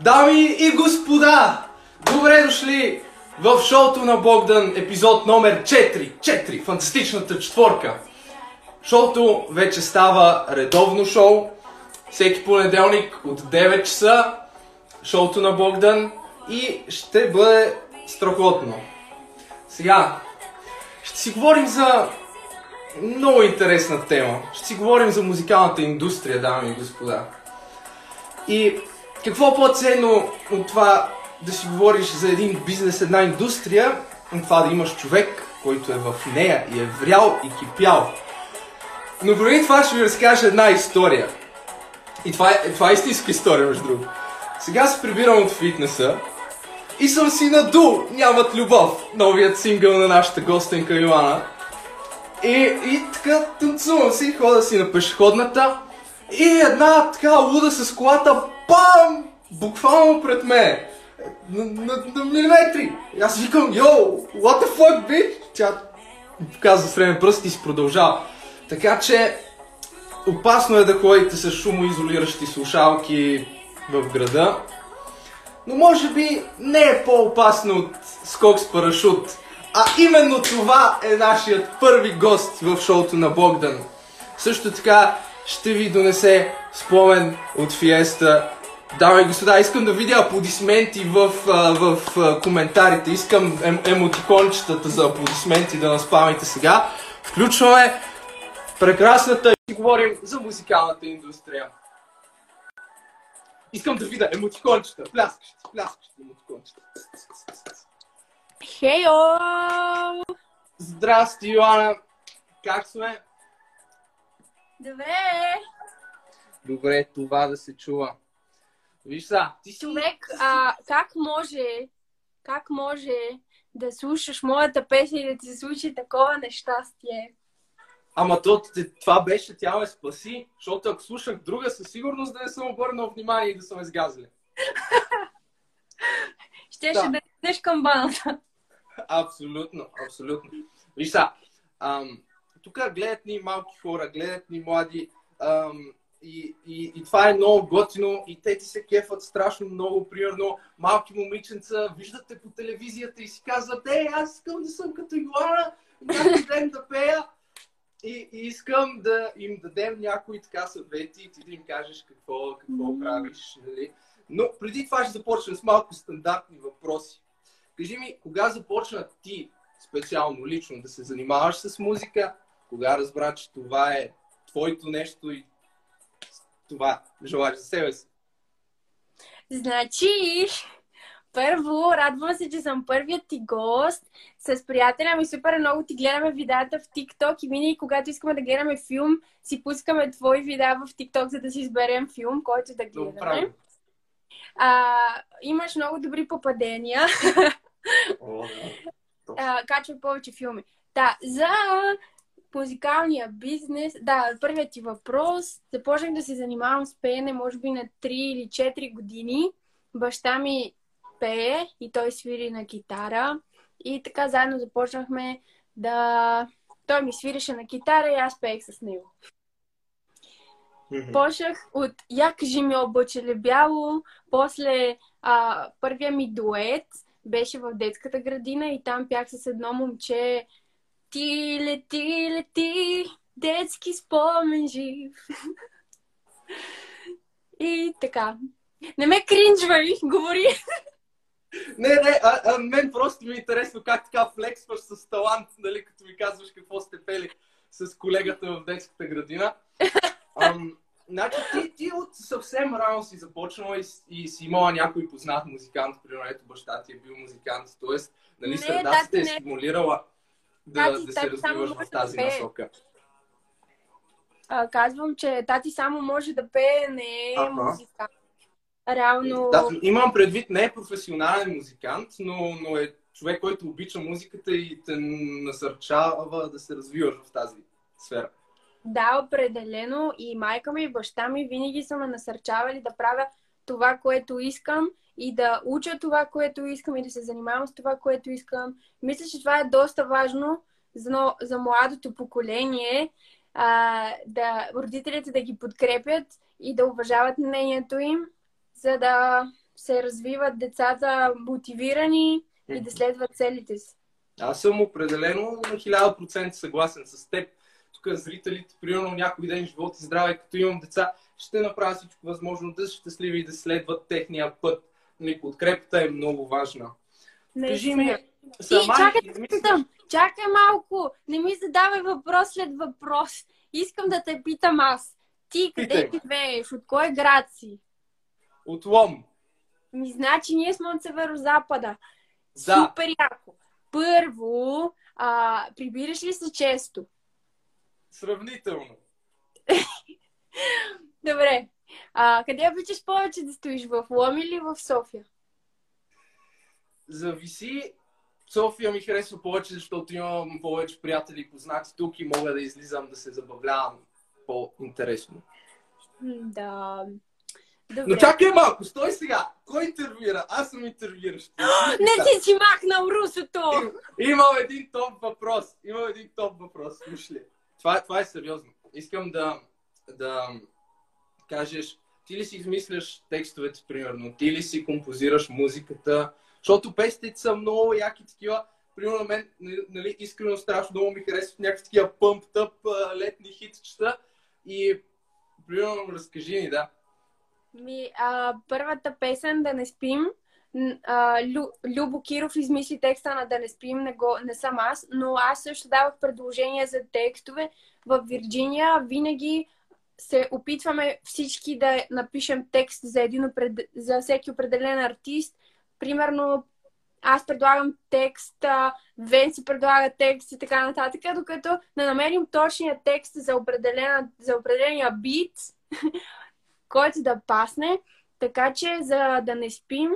Дами и господа, добре дошли в шоуто на Богдан, епизод номер 4. 4, фантастичната четворка. Шоуто вече става редовно шоу. Всеки понеделник от 9 часа. Шоуто на Богдан. И ще бъде страхотно. Сега, ще си говорим за много интересна тема. Ще си говорим за музикалната индустрия, дами и господа. И какво по-ценно от това да си говориш за един бизнес, една индустрия, от това да имаш човек, който е в нея и е врял и кипял. Но преди това ще ви разкажа една история. И това е, това е истинска история, между другото. Сега се прибирам от фитнеса и съм си наду Нямат любов, новият сингъл на нашата гостенка Йоана. И, и така танцувам си, хода си на пешеходната и една така луда с колата, пам! Буквално пред мен. На, на, на милиметри. И аз викам, йо, what the fuck, bitch? Тя показва среден пръст и си продължава. Така че, опасно е да ходите с шумоизолиращи слушалки в града. Но може би не е по-опасно от скок с парашут. А именно това е нашият първи гост в шоуто на Богдан. Също така ще ви донесе спомен от фиеста. Дами и господа, искам да видя аплодисменти в, в, в коментарите. Искам ем, емотикончетата за аплодисменти да наспамите сега. Включваме прекрасната и говорим за музикалната индустрия. Искам да видя емотикончета. Пляскащи, пляскащи емотикончета. Хейо! Здрасти, Йоана! Как сме? Добре! Добре, това да се чува. Виж са, ти си... Човек, а, как може, как може да слушаш моята песен и да ти се случи такова нещастие? Ама то, това беше, тя ме спаси, защото ако слушах друга, със сигурност да не съм обърнал внимание и да съм изгазли. Щеше да, идеш камбаната. Абсолютно, абсолютно. Виж са, ам, тук гледат ни малки хора, гледат ни млади ам, и, и, и това е много готино и те ти се кефат страшно много. Примерно, малки момиченца виждате по телевизията и си казват, е, аз искам да съм като Йоана, някой ден да пея. И, и искам да им дадем някои така съвети и ти да им кажеш какво, какво mm. правиш. Нали? Но преди това ще започнем с малко стандартни въпроси. Кажи ми, кога започна ти специално, лично, да се занимаваш с музика? Кога разбра, че това е твоето нещо и това желаеш за себе си? Значи, първо, радвам се, че съм първият ти гост. С приятеля ми супер много ти гледаме видеята в TikTok и винаги, когато искаме да гледаме филм, си пускаме твои видеа в TikTok, за да си изберем филм, който да гледаме. А, имаш много добри попадения. О, да. а, качва повече филми. Да, за музикалния бизнес, да, първият ти въпрос. Започнах да се занимавам с пеене, може би на 3 или 4 години. Баща ми пее и той свири на китара. И така заедно започнахме да... Той ми свиреше на китара и аз пеех с него. Мгм. Почнах от Я кажи ми обаче бяло, после а, първия ми дует беше в детската градина и там пях с едно момче Ти лети, лети, детски спомен жив. И така. Не ме кринжвай, говори. Не, не, а, а мен просто ми е интересно как така флексваш с талант, нали, като ми казваш какво сте пели с колегата в детската градина. Ам, значи ти, ти от съвсем рано си започнала и, и си имала някой познат музикант, примерно ето баща ти е бил музикант, т.е. нали, средата тати те е стимулирала да, Тати- да се тати развиваш в да тази пее. насока. А, казвам, че тати само може да пее, не е Аха. музика. Реално... Да, имам предвид, не е професионален музикант, но, но е човек, който обича музиката и те насърчава да се развиваш в тази сфера. Да, определено. И майка ми и баща ми винаги са ме насърчавали да правя това, което искам и да уча това, което искам и да се занимавам с това, което искам. Мисля, че това е доста важно за, за младото поколение, а, да родителите да ги подкрепят и да уважават мнението им, за да се развиват децата мотивирани и да следват целите си. Аз съм определено на 1000% съгласен с теб. Тук зрителите, примерно някой ден живот и здраве, като имам деца, ще направя всичко възможно да са щастливи и да следват техния път. Нали, подкрепата е много важна. Кажи ми, сама и, чакай, мислиш... чакай малко, не ми задавай въпрос след въпрос. Искам да те питам аз. Ти къде живееш? От кой град си? От Лом. Ми, значи ние сме от северо-запада. Да. Супер яко. Първо, а, прибираш ли се често? Сравнително. Добре. А, къде обичаш повече да стоиш? В Лом или в София? Зависи. София ми харесва повече, защото имам повече приятели и познати тук и мога да излизам да се забавлявам по-интересно. Да. Добре. Но чакай малко, стой сега. Кой интервюира? Аз съм интервюиращ. Не ти си махнал русото! Им, имам един топ въпрос. Имам един топ въпрос. Слушай Това, това е сериозно. Искам да, да кажеш, ти ли си измисляш текстовете, примерно? Ти ли си композираш музиката? Защото песните са много яки такива. Примерно на мен, нали, искрено страшно много ми харесват някакви такива пъмп-тъп летни хитчета. И, примерно, разкажи ни, да. Ми, а, първата песен Да не спим, а, Лю, Любо Киров измисли текста на Да не спим, не, го, не съм аз, но аз също давах предложения за текстове. В Вирджиния винаги се опитваме всички да напишем текст за, един, за всеки определен артист. Примерно, аз предлагам текст, Вен си предлага текст и така нататък, докато не намерим точния текст за, за определения бит, който да пасне. Така че, за да не спим,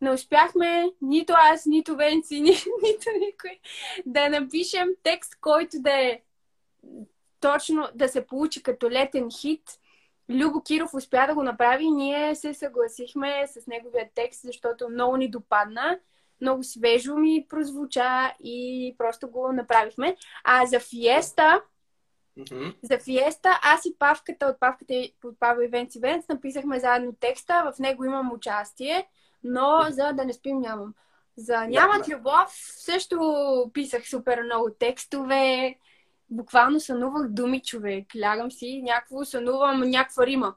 не успяхме нито аз, нито Венци, ни, нито никой да напишем текст, който да е точно да се получи като летен хит. Любо Киров успя да го направи и ние се съгласихме с неговия текст, защото много ни допадна, много свежо ми прозвуча и просто го направихме. А за Фиеста, Mm-hmm. За Фиеста, аз и Павката от Павката от Павел Ивенци Венц написахме заедно текста. В него имам участие, но за да не спим нямам. За Нямат yeah, любов също писах супер много текстове. Буквално сънувах думи, човек. Лягам си, някакво сънувам някаква рима.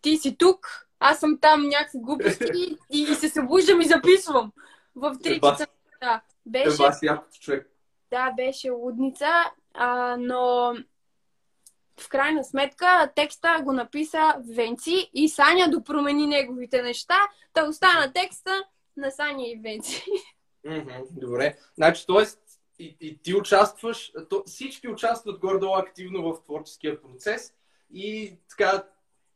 Ти си тук, аз съм там, някакви глупости и, и се събуждам и записвам. В три часа. Да, беше... човек. Да, беше лудница а, но в крайна сметка текста го написа Венци и Саня допромени неговите неща, да остана текста на Саня и Венци. Mm-hmm, добре. Значи, т.е. И, и ти участваш, то, всички участват гордо активно в творческия процес и така,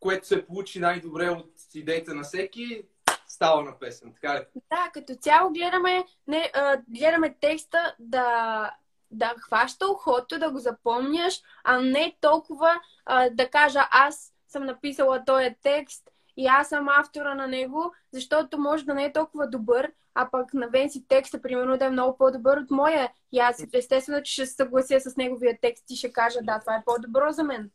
което се получи най-добре от идеите на всеки, става на песен, така ли? Да, като цяло гледаме, не, гледаме текста да да хваща ухото, да го запомняш, а не толкова а, да кажа аз съм написала този текст и аз съм автора на него, защото може да не е толкова добър, а пък на Венси текста, примерно, да е много по-добър от моя. И аз естествено, че ще се съглася с неговия текст и ще кажа, да, това е по-добро за мен.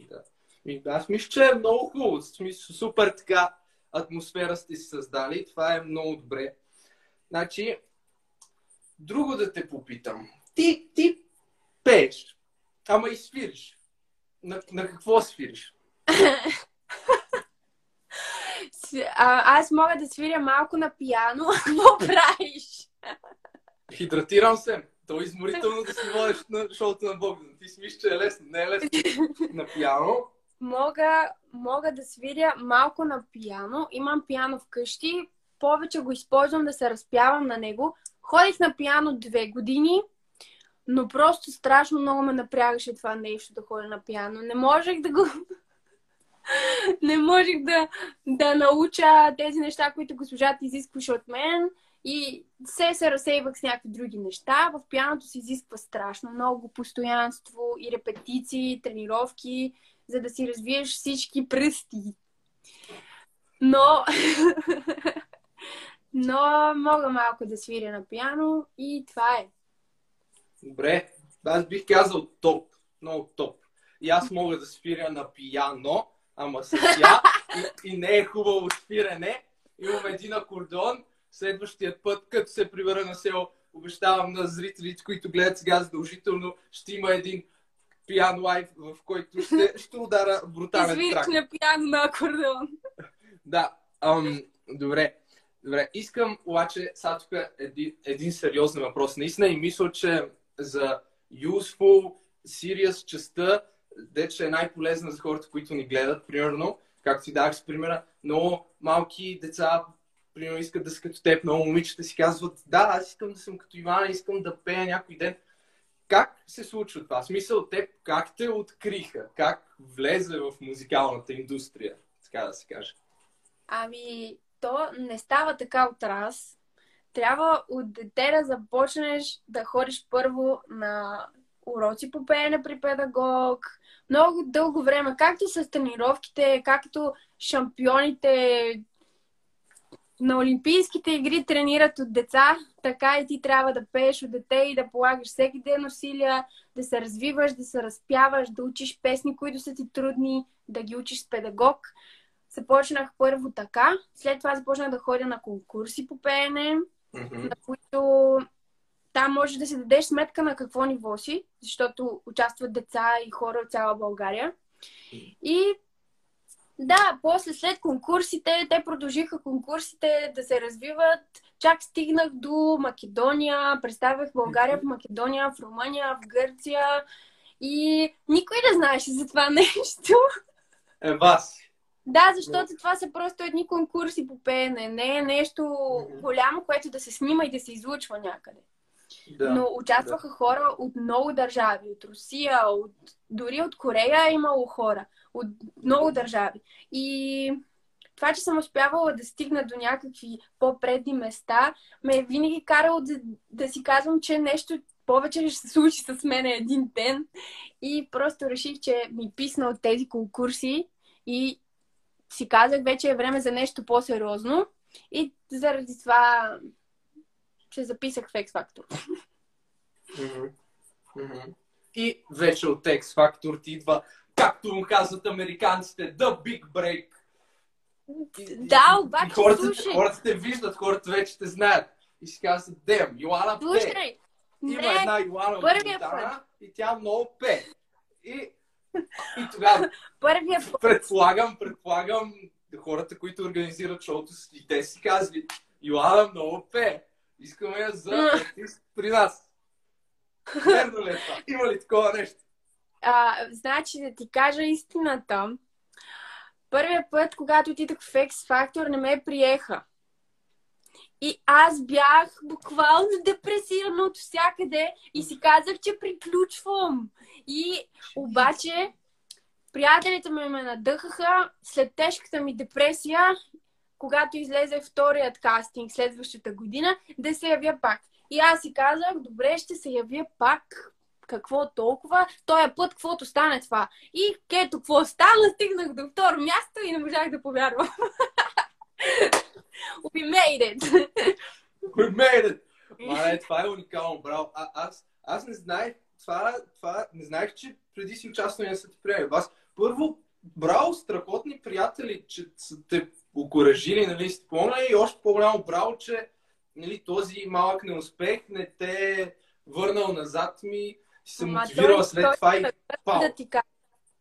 Да. И аз мисля, че е много хубаво. Смисъл, супер така атмосфера сте си създали. Това е много добре. Значи, друго да те попитам. Ти, ти пееш, ама и свириш. На, на какво свириш? аз мога да свиря малко на пияно. Какво правиш? Хидратирам се. То е изморително да си водиш на шоуто на Богдан. Ти си мислиш, че е лесно. Не е лесно. На пияно. Мога, мога да свиря малко на пияно. Имам пияно вкъщи. Повече го използвам да се разпявам на него. Ходих на пиано две години, но просто страшно много ме напрягаше това нещо да ходя на пиано. Не можех да го... не можех да, да науча тези неща, които госпожата изискваше от мен. И се се разсейвах с някакви други неща. В пианото се изисква страшно много постоянство и репетиции, тренировки, за да си развиеш всички пръсти. Но но мога малко да свиря на пиано и това е. Добре, аз бих казал топ, много топ. И аз мога да свиря на пияно, ама с я и, и не е хубаво спиране. Имам един акордеон. Следващият път, като се прибера на село, обещавам на зрителите, които гледат сега задължително, ще има един пиан лайф, в който ще, ще удара брутален Извириш трак. на пиано на акордеон. Да, ам, добре. Добре, искам обаче сега тук един, един сериозен въпрос. Наистина и мисля, че за useful, serious частта, де че е най-полезна за хората, които ни гледат, примерно, както ти дах с примера, много малки деца, примерно, искат да са като теб, много момичета си казват, да, аз искам да съм като Ивана, искам да пея някой ден. Как се случва това? В Смисъл, те как те откриха? Как влезе в музикалната индустрия, така да се каже? Ами, то не става така от раз. Трябва от дете да започнеш да ходиш първо на уроци по пеене при педагог. Много дълго време, както с тренировките, както шампионите на Олимпийските игри тренират от деца, така и ти трябва да пееш от дете и да полагаш всеки ден усилия, да се развиваш, да се разпяваш, да учиш песни, които са ти трудни, да ги учиш с педагог. Започнах първо така, след това започнах да ходя на конкурси по пеене, Мгм. на които там можеш да си дадеш сметка на какво ниво си, защото участват деца и хора от цяла България. И да, после след конкурсите, те продължиха конкурсите да се развиват. Чак стигнах до Македония, представях България в Македония, в Румъния, в Гърция. И никой не знаеше за това нещо. Е, вас. Да, защото това са просто едни конкурси по пеене. Не е нещо голямо, което да се снима и да се излучва някъде. Да. Но участваха хора от много държави. От Русия, от... дори от Корея е имало хора. От много държави. И това, че съм успявала да стигна до някакви по-предни места, ме е винаги карало да, да си казвам, че нещо повече ще се случи с мен един ден. И просто реших, че ми писна от тези конкурси и си казах, вече е време за нещо по-сериозно. И заради това се записах в X Factor. И вече от X Factor ти идва, както му казват американците, The Big Break. Да, обаче, и хората, слушай. хората те виждат, хората вече те знаят. И си казват, Дем, Йоана пе. Слушай, Има не, една Йоана от Монтана и тя много пе. И, и тогава първия път. предполагам, предполагам, хората, които организират шоуто, с- и те си казват, Йоана много пе. Искаме я за артист при нас. Верно ли е това? Има ли такова нещо? А, значи, да ти кажа истината, първия път, когато отидох в X Factor, не ме приеха. И аз бях буквално депресирана от всякъде и си казах, че приключвам. И обаче приятелите ми ме надъхаха след тежката ми депресия, когато излезе вторият кастинг следващата година, да се явя пак. И аз си казах, добре, ще се явя пак. Какво толкова? Тоя път, каквото стане това. И ето, какво стана, стигнах до второ място и не можах да повярвам. We made it! We made it! Мале, това е уникално, браво. А, аз, аз не знаех, това, това, не знаех, че преди си участвал не са ти приели. Вас, първо, браво, страхотни приятели, че са те окоръжили, нали, помогнали и още по-голямо браво, че нали, този малък неуспех не те е върнал назад ми, си се Ама мотивирала той- след той- това и пау. да ти кажа.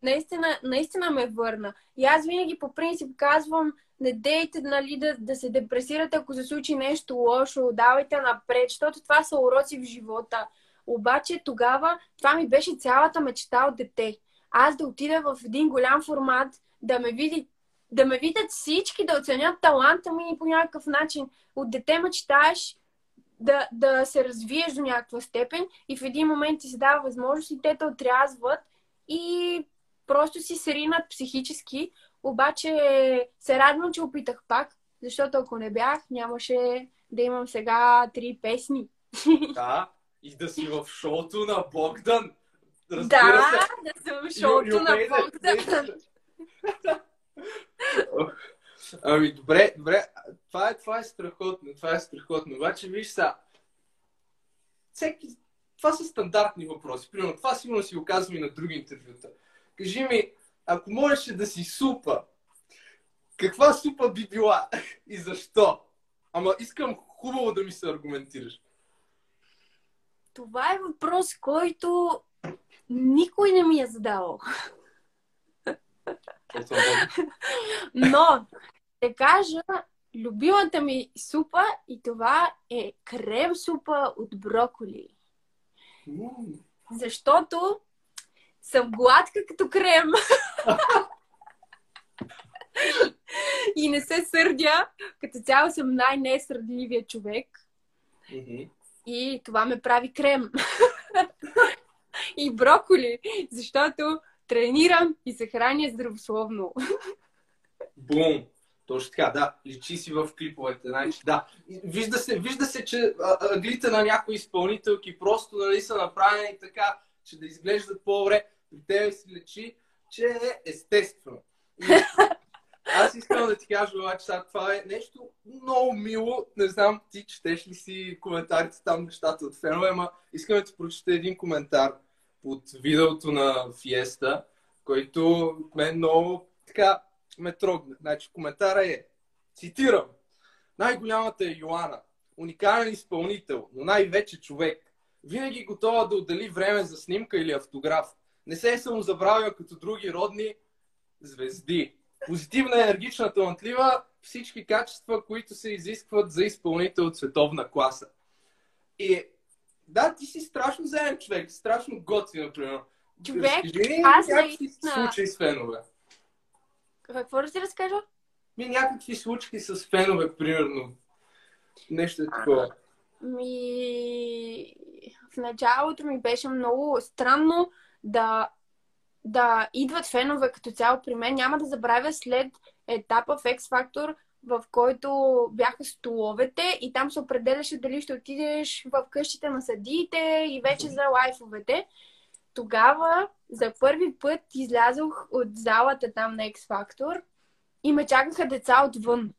Наистина, наистина ме върна. И аз винаги по принцип казвам, не дейте нали, да, да се депресирате, ако се случи нещо лошо, давайте напред, защото това са уроци в живота. Обаче тогава това ми беше цялата мечта от дете. Аз да отида в един голям формат, да ме види да ме видят всички, да оценят таланта ми по някакъв начин. От дете мечтаеш да, да се развиеш до някаква степен и в един момент ти се дава възможност и те те отрязват и просто си се ринат психически. Обаче се радвам, че опитах пак, защото ако не бях, нямаше да имам сега три песни. Да, и да си в шоуто на Богдан. Разбира да, се. да съм в шоуто you на Богдан. Ами, добре, добре. Това е, това е страхотно, това е страхотно. Обаче, виж са, всеки, това са стандартни въпроси. Примерно, това сигурно си го казвам и на други интервюта. Кажи ми, ако можеше да си супа каква супа би била и защо? Ама искам хубаво да ми се аргументираш. Това е въпрос, който никой не ми е задавал. Но, ще кажа, любимата ми супа и това е крем супа от броколи. Защото съм гладка като крем. и не се сърдя. Като цяло съм най-несърдливия човек. И това ме прави крем. и броколи, защото тренирам и се храня здравословно. Бум! Точно така, да. Личи си в клиповете. Значи, да. Вижда се, вижда се че аглите на някои изпълнителки просто нали, са направени така, че да изглеждат по-добре. При тебе си лечи, че е естествено. И аз искам да ти кажа, обаче, сега това е нещо много мило. Не знам, ти четеш ли си коментарите там, нещата от фенове, ама искам да ти прочета един коментар под видеото на Фиеста, който мен много така ме трогна. Значи, коментара е, цитирам, най-голямата е Йоана, уникален изпълнител, но най-вече човек. Винаги готова да отдели време за снимка или автограф. Не се е само забравила като други родни звезди. Позитивна, енергична, талантлива, всички качества, които се изискват за изпълнител от световна класа. И да, ти си страшно заем човек, страшно готви, например. Човек, аз наистина... случаи с фенове. Какво да ти разкажа? Ми някакви случки с фенове, примерно. Нещо е такова. Ми... В началото ми беше много странно да, да идват фенове като цяло при мен. Няма да забравя след етапа в X Factor, в който бяха столовете и там се определяше дали ще отидеш в къщите на съдиите и вече за лайфовете. Тогава за първи път излязох от залата там на X Factor и ме чакаха деца отвън.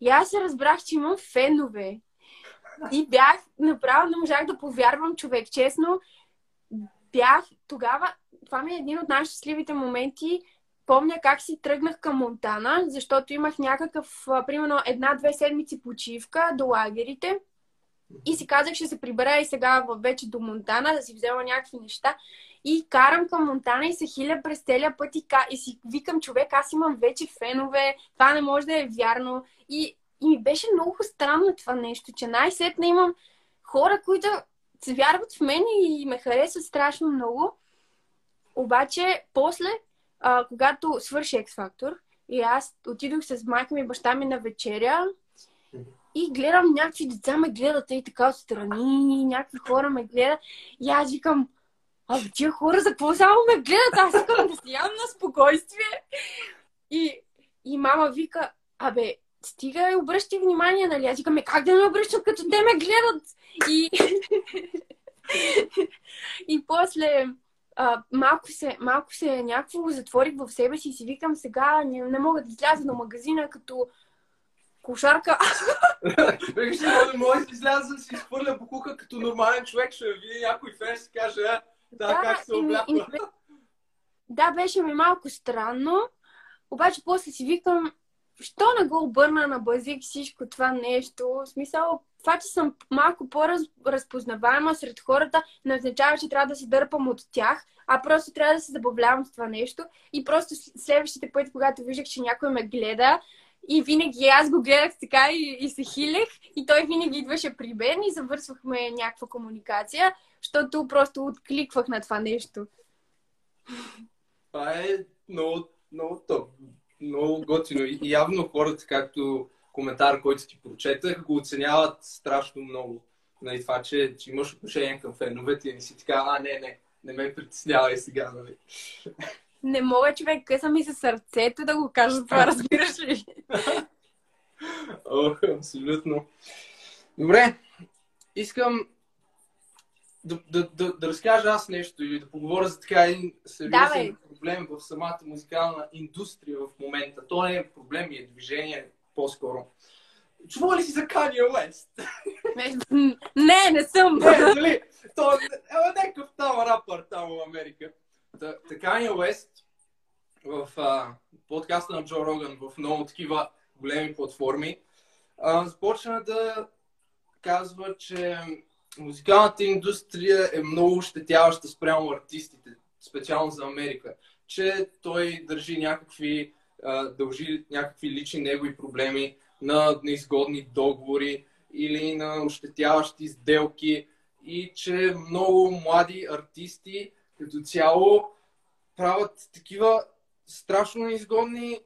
И аз се разбрах, че имам фенове. И бях, направо не можах да повярвам човек. Честно, бях тогава, това ми е един от най-щастливите моменти, помня как си тръгнах към Монтана, защото имах някакъв, примерно, една-две седмици почивка до лагерите. И си казах, ще се прибера и сега вече до Монтана, да си взема някакви неща. И карам към Монтана и се хиля през целия път и, и си викам, човек, аз имам вече фенове, това не може да е вярно. И, и ми беше много странно това нещо, че най-сетне имам хора, които се вярват в мен и ме харесват страшно много. Обаче, после а, когато свърши X Factor и аз отидох с майка ми и баща ми на вечеря и гледам някакви деца ме гледат и така отстрани, някакви хора ме гледат и аз викам, а тия хора за какво само ме гледат? Аз искам да си на спокойствие. И, и мама вика, абе, стига и обръщи внимание, нали? Аз викам, как да ме обръщам, като те ме гледат? И, и после а, малко, се, малко се някакво затворих в себе си и си викам сега не, не мога да изляза на магазина като кошарка. Виж, не мога да изляза да си изхвърля букука като нормален човек, ще види някой фен ще каже, да, да как се обляква. Да, беше ми малко странно, обаче после си викам, що не го обърна на базик всичко това нещо? В смисъл, това, че съм малко по-разпознаваема сред хората, не означава, че трябва да си дърпам от тях, а просто трябва да се забавлявам с това нещо. И просто следващите пъти, когато виждах, че някой ме гледа, и винаги аз го гледах така и, и се хилех, и той винаги идваше при мен и завършвахме някаква комуникация, защото просто откликвах на това нещо. Това е много, много топ. Много готино. И явно хората, както коментар, който ти прочетах, го оценяват страшно много. Нали, това, че, че имаш отношение към феновете и не си така, а не, не, не ме притеснявай сега, нали. Не мога човек, къса ми се сърцето да го кажа това, разбираш ли? Ох, абсолютно. Добре, искам да, да, да, да разкажа аз нещо или да поговоря за така един сериозен Давай. проблем в самата музикална индустрия в момента. То не е проблем, е движение по-скоро. Чува ли си за Kanye West? Не, не съм. Не, нали? То е някакъв там рапър там в Америка. Та, Kanye West в а, подкаста на Джо Роган, в много такива големи платформи, а, започна да казва, че музикалната индустрия е много ощетяваща спрямо артистите, специално за Америка. Че той държи някакви, дължи някакви лични негови проблеми на неизгодни договори или на ощетяващи сделки и че много млади артисти като цяло правят такива страшно неизгодни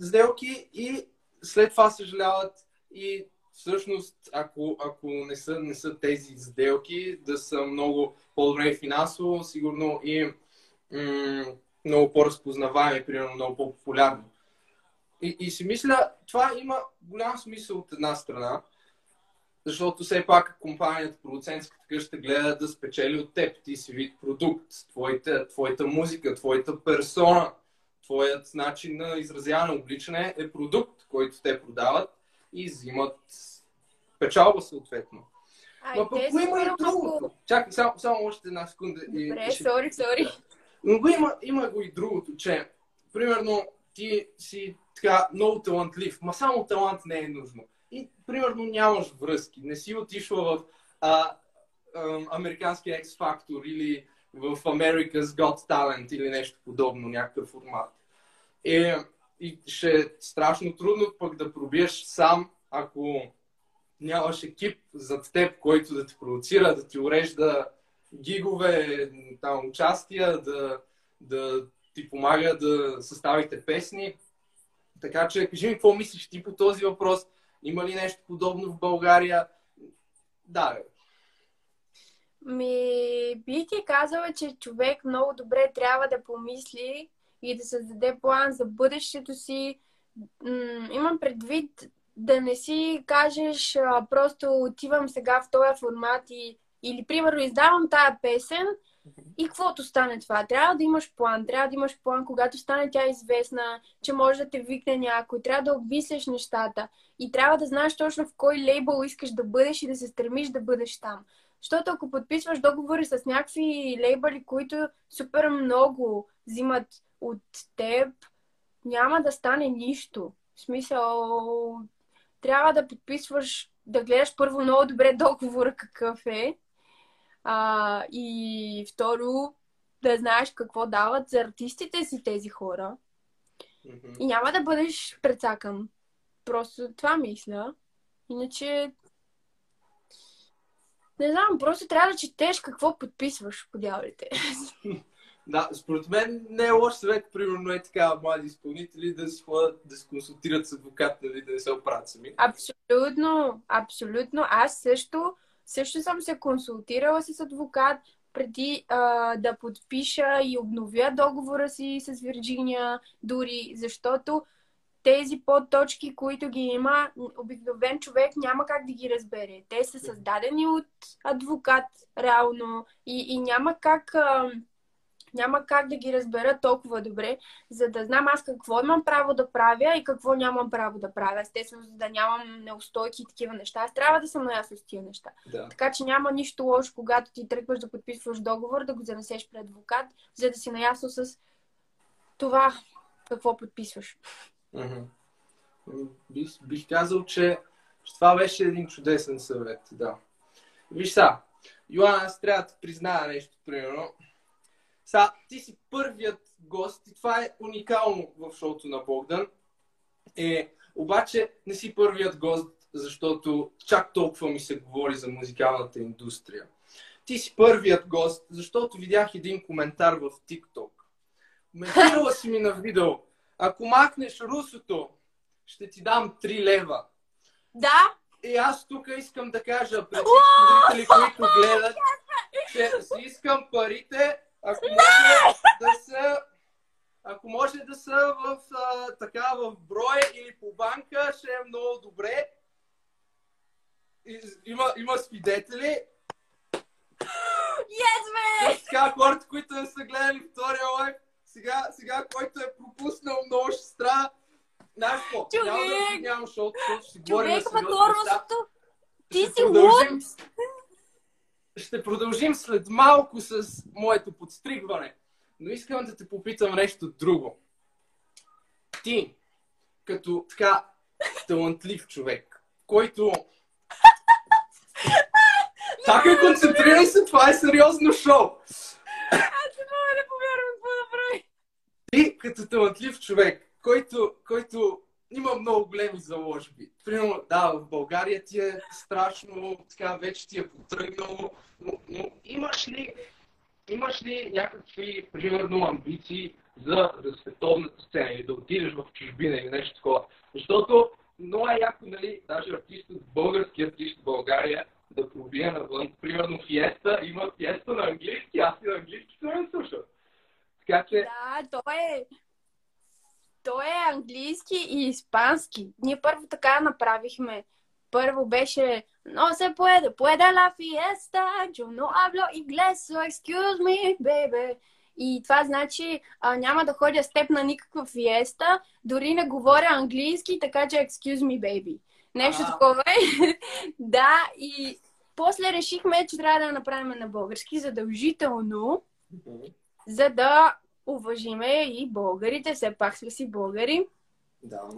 сделки и след това съжаляват. И всъщност, ако, ако не, са, не са тези сделки, да са много по-добре финансово, сигурно и м- много по-разпознаваеми, примерно много по-популярни. И, и си мисля, това има голям смисъл от една страна, защото все пак компанията, продуцентската къща гледа да спечели от теб. Ти си вид продукт, твоята, твоята музика, твоята персона, твоят начин на изразяване, обличане е продукт, който те продават и взимат печалба съответно. Но пък има и другото. Чакай, само, само още една секунда. Добре, сори, сори. Но го има, има го и другото, че примерно ти си така много талантлив, ма само талант не е нужно. И примерно нямаш връзки, не си отишла в а, а, американския X Factor или в America's Got Talent или нещо подобно, някакъв формат. И, и ще е страшно трудно пък да пробиеш сам, ако нямаш екип зад теб, който да те продуцира, да ти урежда гигове, там, участия, да, да ти помага да съставите песни. Така че, кажи ми какво мислиш ти по този въпрос. Има ли нещо подобно в България? Да, бе. Ми, бих ти казала, че човек много добре трябва да помисли и да създаде план за бъдещето си. М- имам предвид да не си кажеш а, просто отивам сега в този формат и или примерно издавам тая песен и каквото стане това. Трябва да имаш план. Трябва да имаш план, когато стане тя известна, че може да те викне някой. Трябва да обмисляш нещата. И трябва да знаеш точно в кой лейбъл искаш да бъдеш и да се стремиш да бъдеш там. Защото ако подписваш договори с някакви лейбъли, които супер много взимат от теб, няма да стане нищо. В смисъл, трябва да подписваш, да гледаш първо много добре договора какъв е. А, и второ, да знаеш какво дават за артистите си тези хора. Мгм. И няма да бъдеш прецакан. Просто това мисля. Иначе... Не знам, просто трябва да четеш какво подписваш по дяволите. Да, според мен не е лош съвет, примерно е така млади изпълнители да си ходят да се консултират с адвокат, нали, да не се оправят сами. Абсолютно, абсолютно. Аз също, също съм се консултирала с адвокат преди а, да подпиша и обновя договора си с Вирджиния, дори защото тези подточки, които ги има, обикновен човек няма как да ги разбере. Те са създадени от адвокат, реално, и, и няма как. А, няма как да ги разбера толкова добре, за да знам аз какво имам право да правя и какво нямам право да правя. Естествено, за да нямам неустойки и такива неща. Аз трябва да съм наясно с тия неща. Да. Така че няма нищо лошо, когато ти тръгваш да подписваш договор, да го занесеш пред адвокат, за да си наясно с това какво подписваш. Бих, бих казал, че че това беше един чудесен съвет, да. Виж са, Йоанна, аз трябва да призная нещо, примерно. Са, ти си първият гост и това е уникално в шоуто на Богдан. Е, обаче не си първият гост, защото чак толкова ми се говори за музикалната индустрия. Ти си първият гост, защото видях един коментар в TikTok. Коментирала си ми на видео. Ако махнеш русото, ще ти дам 3 лева. Да, И аз тук искам да кажа пред всички зрители, които гледат, че си искам парите, ако може да са, ако може да са в, а, така, в брой или по банка, ще е много добре. И, има, има свидетели. yes, бе! Така, хората, които не са гледали втория лайв, сега, сега който е пропуснал, много ще страда. Знаеш какво? Човек! Няма да защото, защото ще си говорим на сериозни неща. Ти си с- Ще продължим след малко с моето подстригване. Но искам да те попитам нещо друго. Ти, като така талантлив човек, който... Чакай, концентрирай се, това е сериозно шоу. Аз не мога да повярвам какво да прави. Ти, като талантлив човек, който, който има много големи заложби. Примерно, да, в България ти е страшно, така вече ти е потръгнало, но, но имаш ли имаш ли някакви, примерно, амбиции за, за световната сцена или да отидеш в чужбина или нещо такова? Защото много е яко, нали, даже артистът, български артист в България, да пробие навън. Примерно Фиеста, има Фиеста на английски, аз и на английски съм не слушал. Така че... Да, то е... То е английски и испански. Ние първо така направихме. Първо беше No se puede, puede la fiesta, yo no hablo inglés, so excuse me, baby. И това значи а, няма да ходя с теб на никаква фиеста, дори не говоря английски, така че excuse me, baby. Нещо А. такова е. да, и после решихме, че трябва да направим на български задължително, за да уважиме и българите, все пак сме си българи. Да.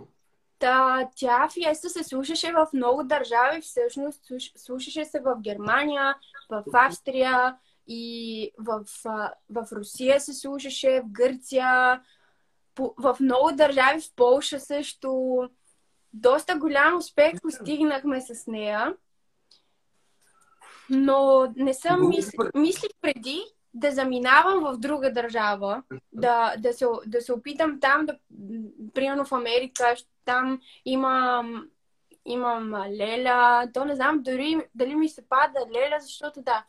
Та, тя фиеста се слушаше в много държави, всъщност слуш- слушаше се в Германия, в Австрия и в, в Русия се слушаше, в Гърция, по, в много държави, в Полша също. Доста голям успех постигнахме с нея. Но не съм добре. мислих преди да заминавам в друга държава, да, да, се, да се опитам там, да, примерно в Америка, там имам, имам леля, то не знам дори дали ми се пада леля, защото да,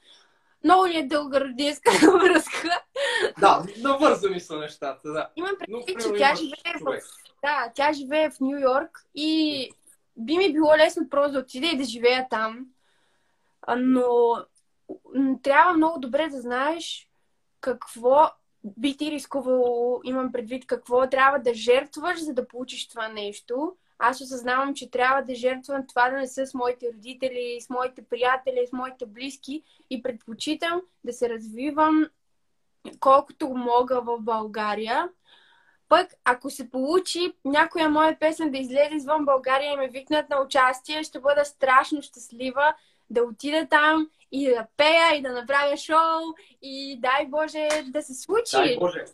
много ли е дълга родинска връзка. Да, навързани са нещата, да. Имам предвид, че тя живее в, да, тя живее в Нью Йорк и би ми било лесно просто да отида и да живея там. Но трябва много добре да знаеш какво би ти рискувало, имам предвид какво трябва да жертваш, за да получиш това нещо. Аз осъзнавам, че трябва да жертвам това да не са с моите родители, с моите приятели, с моите близки и предпочитам да се развивам колкото мога в България. Пък, ако се получи някоя моя песен да излезе извън България и ме викнат на участие, ще бъда страшно щастлива да отида там и да пея и да направя шоу и дай Боже да се случи. Дай Боже.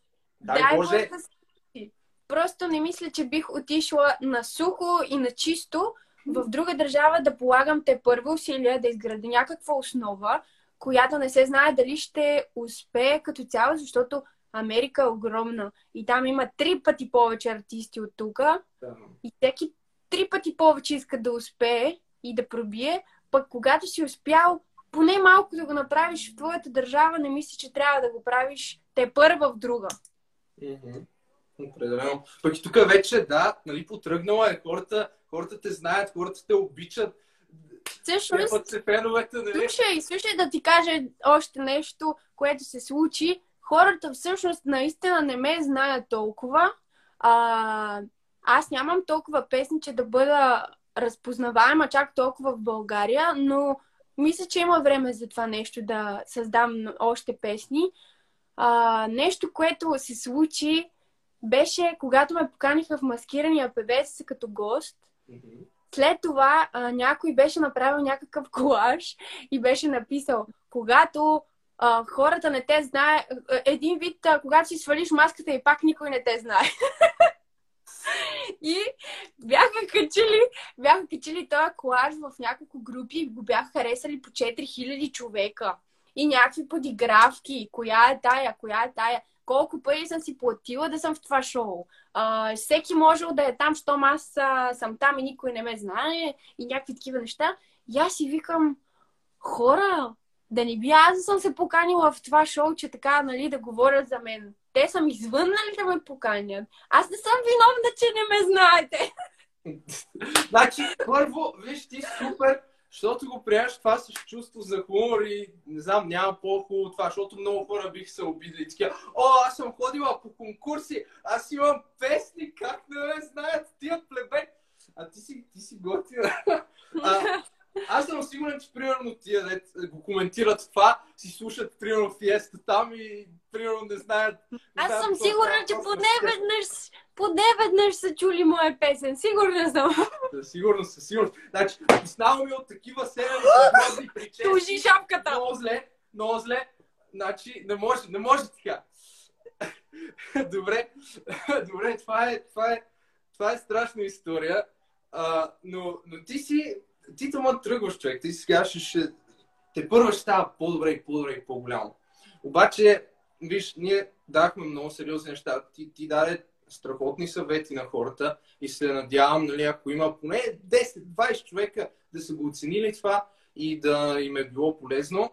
Дай, Боже. да се случи. Просто не мисля, че бих отишла на сухо и на чисто в друга държава да полагам те първо усилия да изградя някаква основа, която не се знае дали ще успее като цяло, защото Америка е огромна и там има три пъти повече артисти от тук Да. и всеки три пъти повече иска да успее и да пробие, пък когато си успял поне малко да го направиш в твоята държава, не мисля, че трябва да го правиш те първа в друга. Мгм. Определено. Пък и тук вече, да, нали, потръгнала е. Хората, хората те знаят, хората те обичат. Всъщност, се феновете, нали? слушай, слушай да ти кажа още нещо, което се случи. Хората всъщност наистина не ме знаят толкова. А, аз нямам толкова песни, че да бъда разпознаваема чак толкова в България, но мисля, че има време за това нещо да създам още песни. А, нещо, което се случи, беше когато ме поканиха в маскирания певец като гост. След това а, някой беше направил някакъв колаж и беше написал, когато а, хората не те знае, един вид, а, когато си свалиш маската и пак никой не те знае. и бяха качили, бяха качили този колаж в няколко групи и го бяха харесали по 4000 човека. И някакви подигравки, коя е тая, коя е тая. Колко пари съм си платила да съм в това шоу. А, всеки можел да е там, щом аз а, съм там и никой не ме знае и някакви такива неща. И аз си викам, хора, да не би аз да съм се поканила в това шоу, че така, нали, да говорят за мен. Те съм извън, нали, да ме поканят. Аз не съм виновна, че не ме знаете. Значи, първо, виж ти супер, защото го приемаш това с чувство за хумор и не знам, няма по-хубаво това, защото много хора бих се обидели. Такива, о, аз съм ходила по конкурси, аз имам песни, как не ме знаят тия плебе. А ти си, ти си готина. А, аз съм сигурен, че примерно тия дет го коментират това, си слушат, примерно, фиеста там и, примерно, не знаят... Не Аз знаят съм сигурна, става че поне веднъж, поне веднъж са чули моя песен. Сигурна съм. Със сигурност, със сигурност. Значи, познаваме от такива сериали, грозни прически. Тужи шапката. Много зле, много зле. Значи, не може, не може така. добре, добре, това е, това е, това е страшна история. А, но, но ти си, ти тома тръгваш човек, ти сега ще, ще те първо ще става по-добре и по-добре и по-голямо. Обаче, виж, ние дахме много сериозни неща. Ти, ти даде страхотни съвети на хората и се надявам, нали, ако има поне 10-20 човека да са го оценили това и да им е било полезно,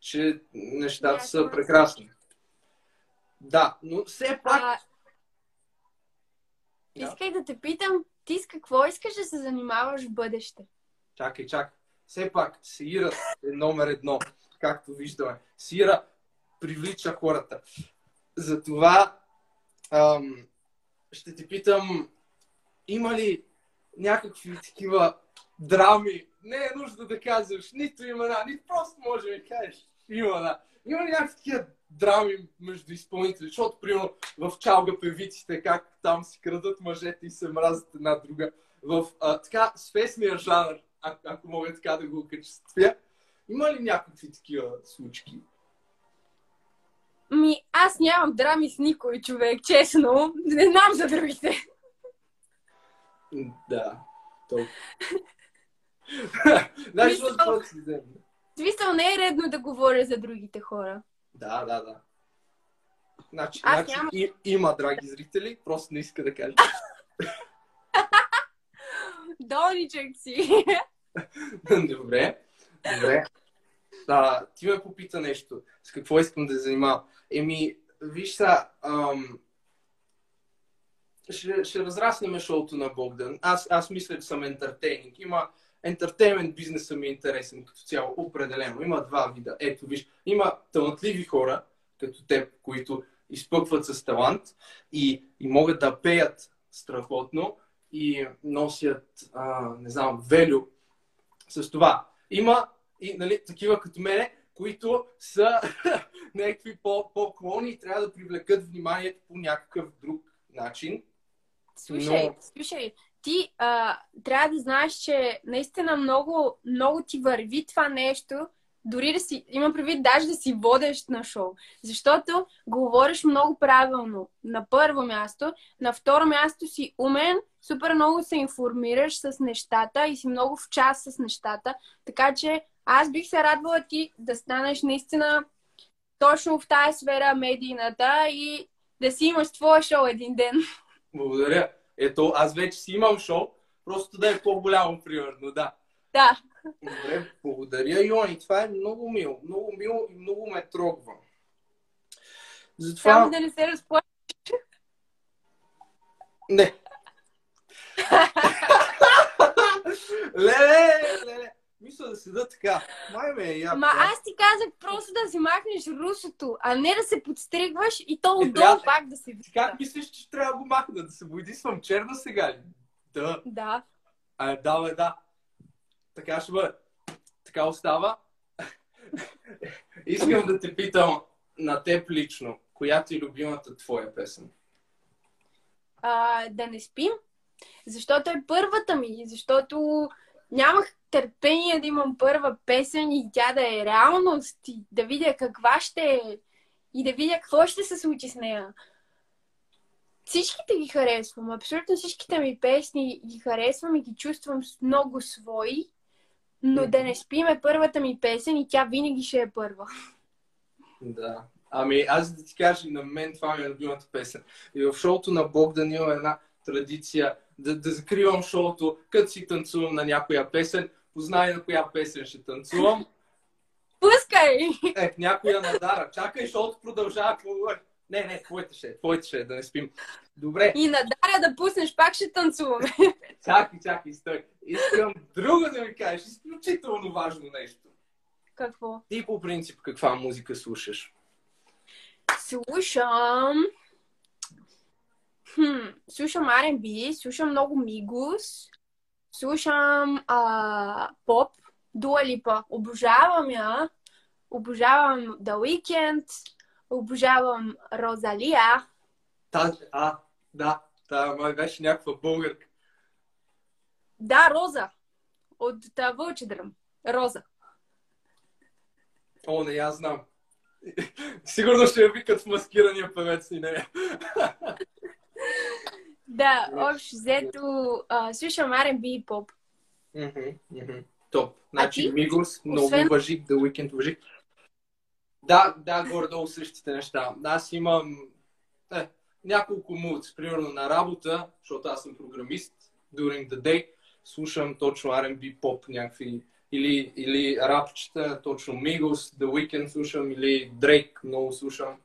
че нещата Да, са прекрасни. Да, но все пак... А, Да. искай да те питам, ти с какво искаш да се занимаваш в бъдеще? Чакай, чакай. Все пак, Сира е номер едно, както виждаме. Сира привлича хората. Затова ам, ще те питам, има ли някакви такива драми? Не е нужда да казваш нито имена, нито просто може да кажеш има, да. Има ли някакви такива драми между изпълнители? Защото, примерно, в чалга певиците, как там си крадат мъжете и се мразят една друга. В а, така свестния жанр, а, ако мога така да го окачествя, има ли някакви такива случки? Ми, аз нямам драми с никой човек, честно. Не знам за другите. Да, толкова. Знаеш, просто си взема. Смисъл не е редно да говоря за другите хора. Да, да, да. Значи, Аз значи нямам- и, има, драги зрители, просто не иска да каже. Долничък си. добре, добре. А, ти ме попита нещо. С какво искам да занимавам? Еми, виж са, ам, ще, ще разраснем шоуто на Богдан. Аз, аз мисля, че съм ентертейнинг. Има ентертеймент бизнеса ми е интересен като цяло, определено. Има два вида. Ето, виж, има талантливи хора, като теб, които изпъкват с талант и, и могат да пеят страхотно и носят, а, не знам, велю с това. Има и нали, такива като мене, които са някакви по- по-клони и трябва да привлекат вниманието по някакъв друг начин. Слушай, Но- слушай, ти а, трябва да знаеш, че наистина много, много ти върви това нещо, дори да си, имам предвид даже да си водещ на шоу. Защото говориш много правилно. На първо място. На второ място си умен, супер много се информираш с нещата и си много в час с нещата. Така че аз бих се радвала ти да станеш наистина точно в тази сфера медийната и да си имаш твое шоу един ден. Благодаря. Ето, аз вече си имам шоу, просто да е по-голямо, примерно, да. Да. Добре, благодаря, Йони. Това е много мило. Много мило и много ме трогва. Затова... Само да не се разплача. Не. леле, леле. Мисля да седа така. Май ме е яко. Ма аз ти казах просто да си махнеш русото, а не да се подстригваш и то Е, отдолу трябва- пак да се вижда. Как мислиш, че трябва да го махна? Да се боядисвам черна сега ли? Да. Да. А, да, бе, да. Така ще бъде. Така остава. Искам да те питам на теб лично. Коя ти е любимата твоя песен? А, да не спим, защото е първата ми, защото нямах търпение да имам първа песен и тя да е реалност и да видя каква ще е и да видя какво ще се случи с нея. Всичките ги харесвам, абсолютно всичките ми песни ги харесвам и ги чувствам много свои, но Мгм. да не спим е първата ми песен и тя винаги ще е първа. Да. Ами аз да ти кажа, на мен това ми е любимата песен. И в шоуто на Богдан има една традиция да, да закривам шоуто, като си танцувам на някоя песен, познай на коя песен ще танцувам. Пускай! Е, някоя надара. Чакай, шоуто продължава. какво? Не, не, твоите ще е, твоите ще е, да не спим. Добре, И на Даря да пуснеш, пак ще танцуваме. чакай, чакай, стой. Искам друго да ми кажеш, изключително важно нещо. Какво? Ти по принцип каква музика слушаш? Слушам... Хм, слушам R&B, слушам много Мигус, слушам а, поп, Дуа Липа. Обожавам я. обожавам The Weeknd, обожавам Розалия. Тази, а, да, та май беше някаква българка. Да, Роза. От та Вълче дръм. Роза. О, не, аз знам. Сигурно ще я викат в маскирания певец и не. Да, общо взето слушам R&B и поп. Топ. Значи ти? Мигос, много Освен- въжик, The Weeknd въжик. Да, да, горе-долу същите неща. Аз имам е, няколко мудс. Примерно на работа, защото аз съм програмист, during the day, слушам точно R&B, поп някакви или, или рапчета, точно Migos, The Weeknd слушам, или Drake много слушам.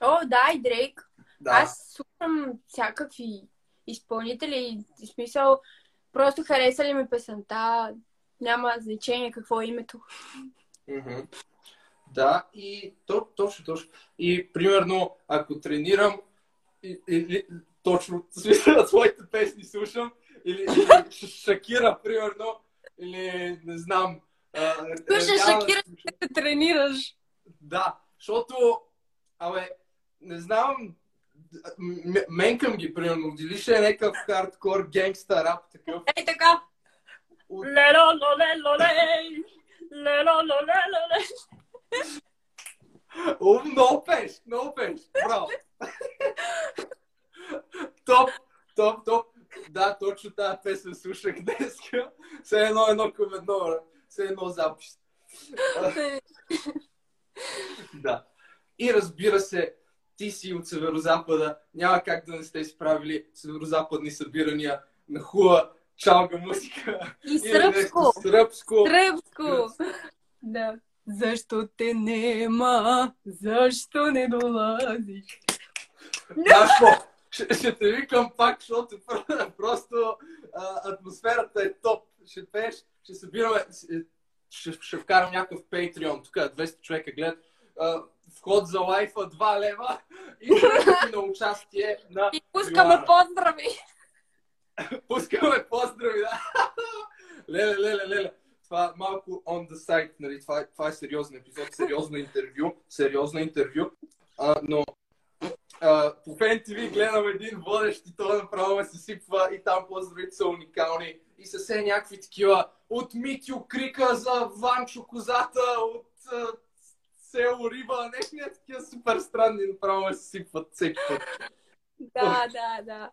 О, да, и Дрейк. Да. Аз слушам всякакви изпълнители. В смисъл, просто хареса ли ми песента, няма значение какво е името. Мгм. Да, и то, точно, точно. И примерно, ако тренирам, и, или, точно, смисъл, своите песни слушам, или, или Шакира, примерно, или не знам. Риана Шакира. Те тренираш. Да, защото, абе, не знам, менкам ги, примерно, дали ще е някакъв хардкор, генгста, рап, такъв. Ей така. От- Лело, лоле, лоле. Лело, лоле, О, много пеш, много пеш. Браво. топ, топ, топ. Да, точно тази песен слушах днес. Все едно едно към едно. Все едно запис. Да. И разбира се, ти си от Северозапада. Няма как да не сте справили северозападни събирания на хуа чалга музика. И сръбско. Сръбско. Сръбско. Да. Защо те нема? Защо не долазиш? Дашко, ще, ще те викам пак, защото про- просто а, атмосферата е топ. Ще пееш, ще събираме, ще, ще вкарам някакъв Patreon, тук 200 човека гледат. А, вход за лайфа 2 лева и на участие на И пускаме Йоана. поздрави. Пускаме поздрави, да. Леле, леле, леле. Това малко on the side, нали? Това, това е сериозен епизод, сериозно интервю, сериозно интервю. А, но а, по Фен ТВ гледам един водещ и той направо ме се сипва и там поздравите са уникални. И са все някакви такива от Митю Крика за Ванчо Козата, от а, село Риба, нещо не такива супер странни, направо ме се сипват всеки път. Да, да, да.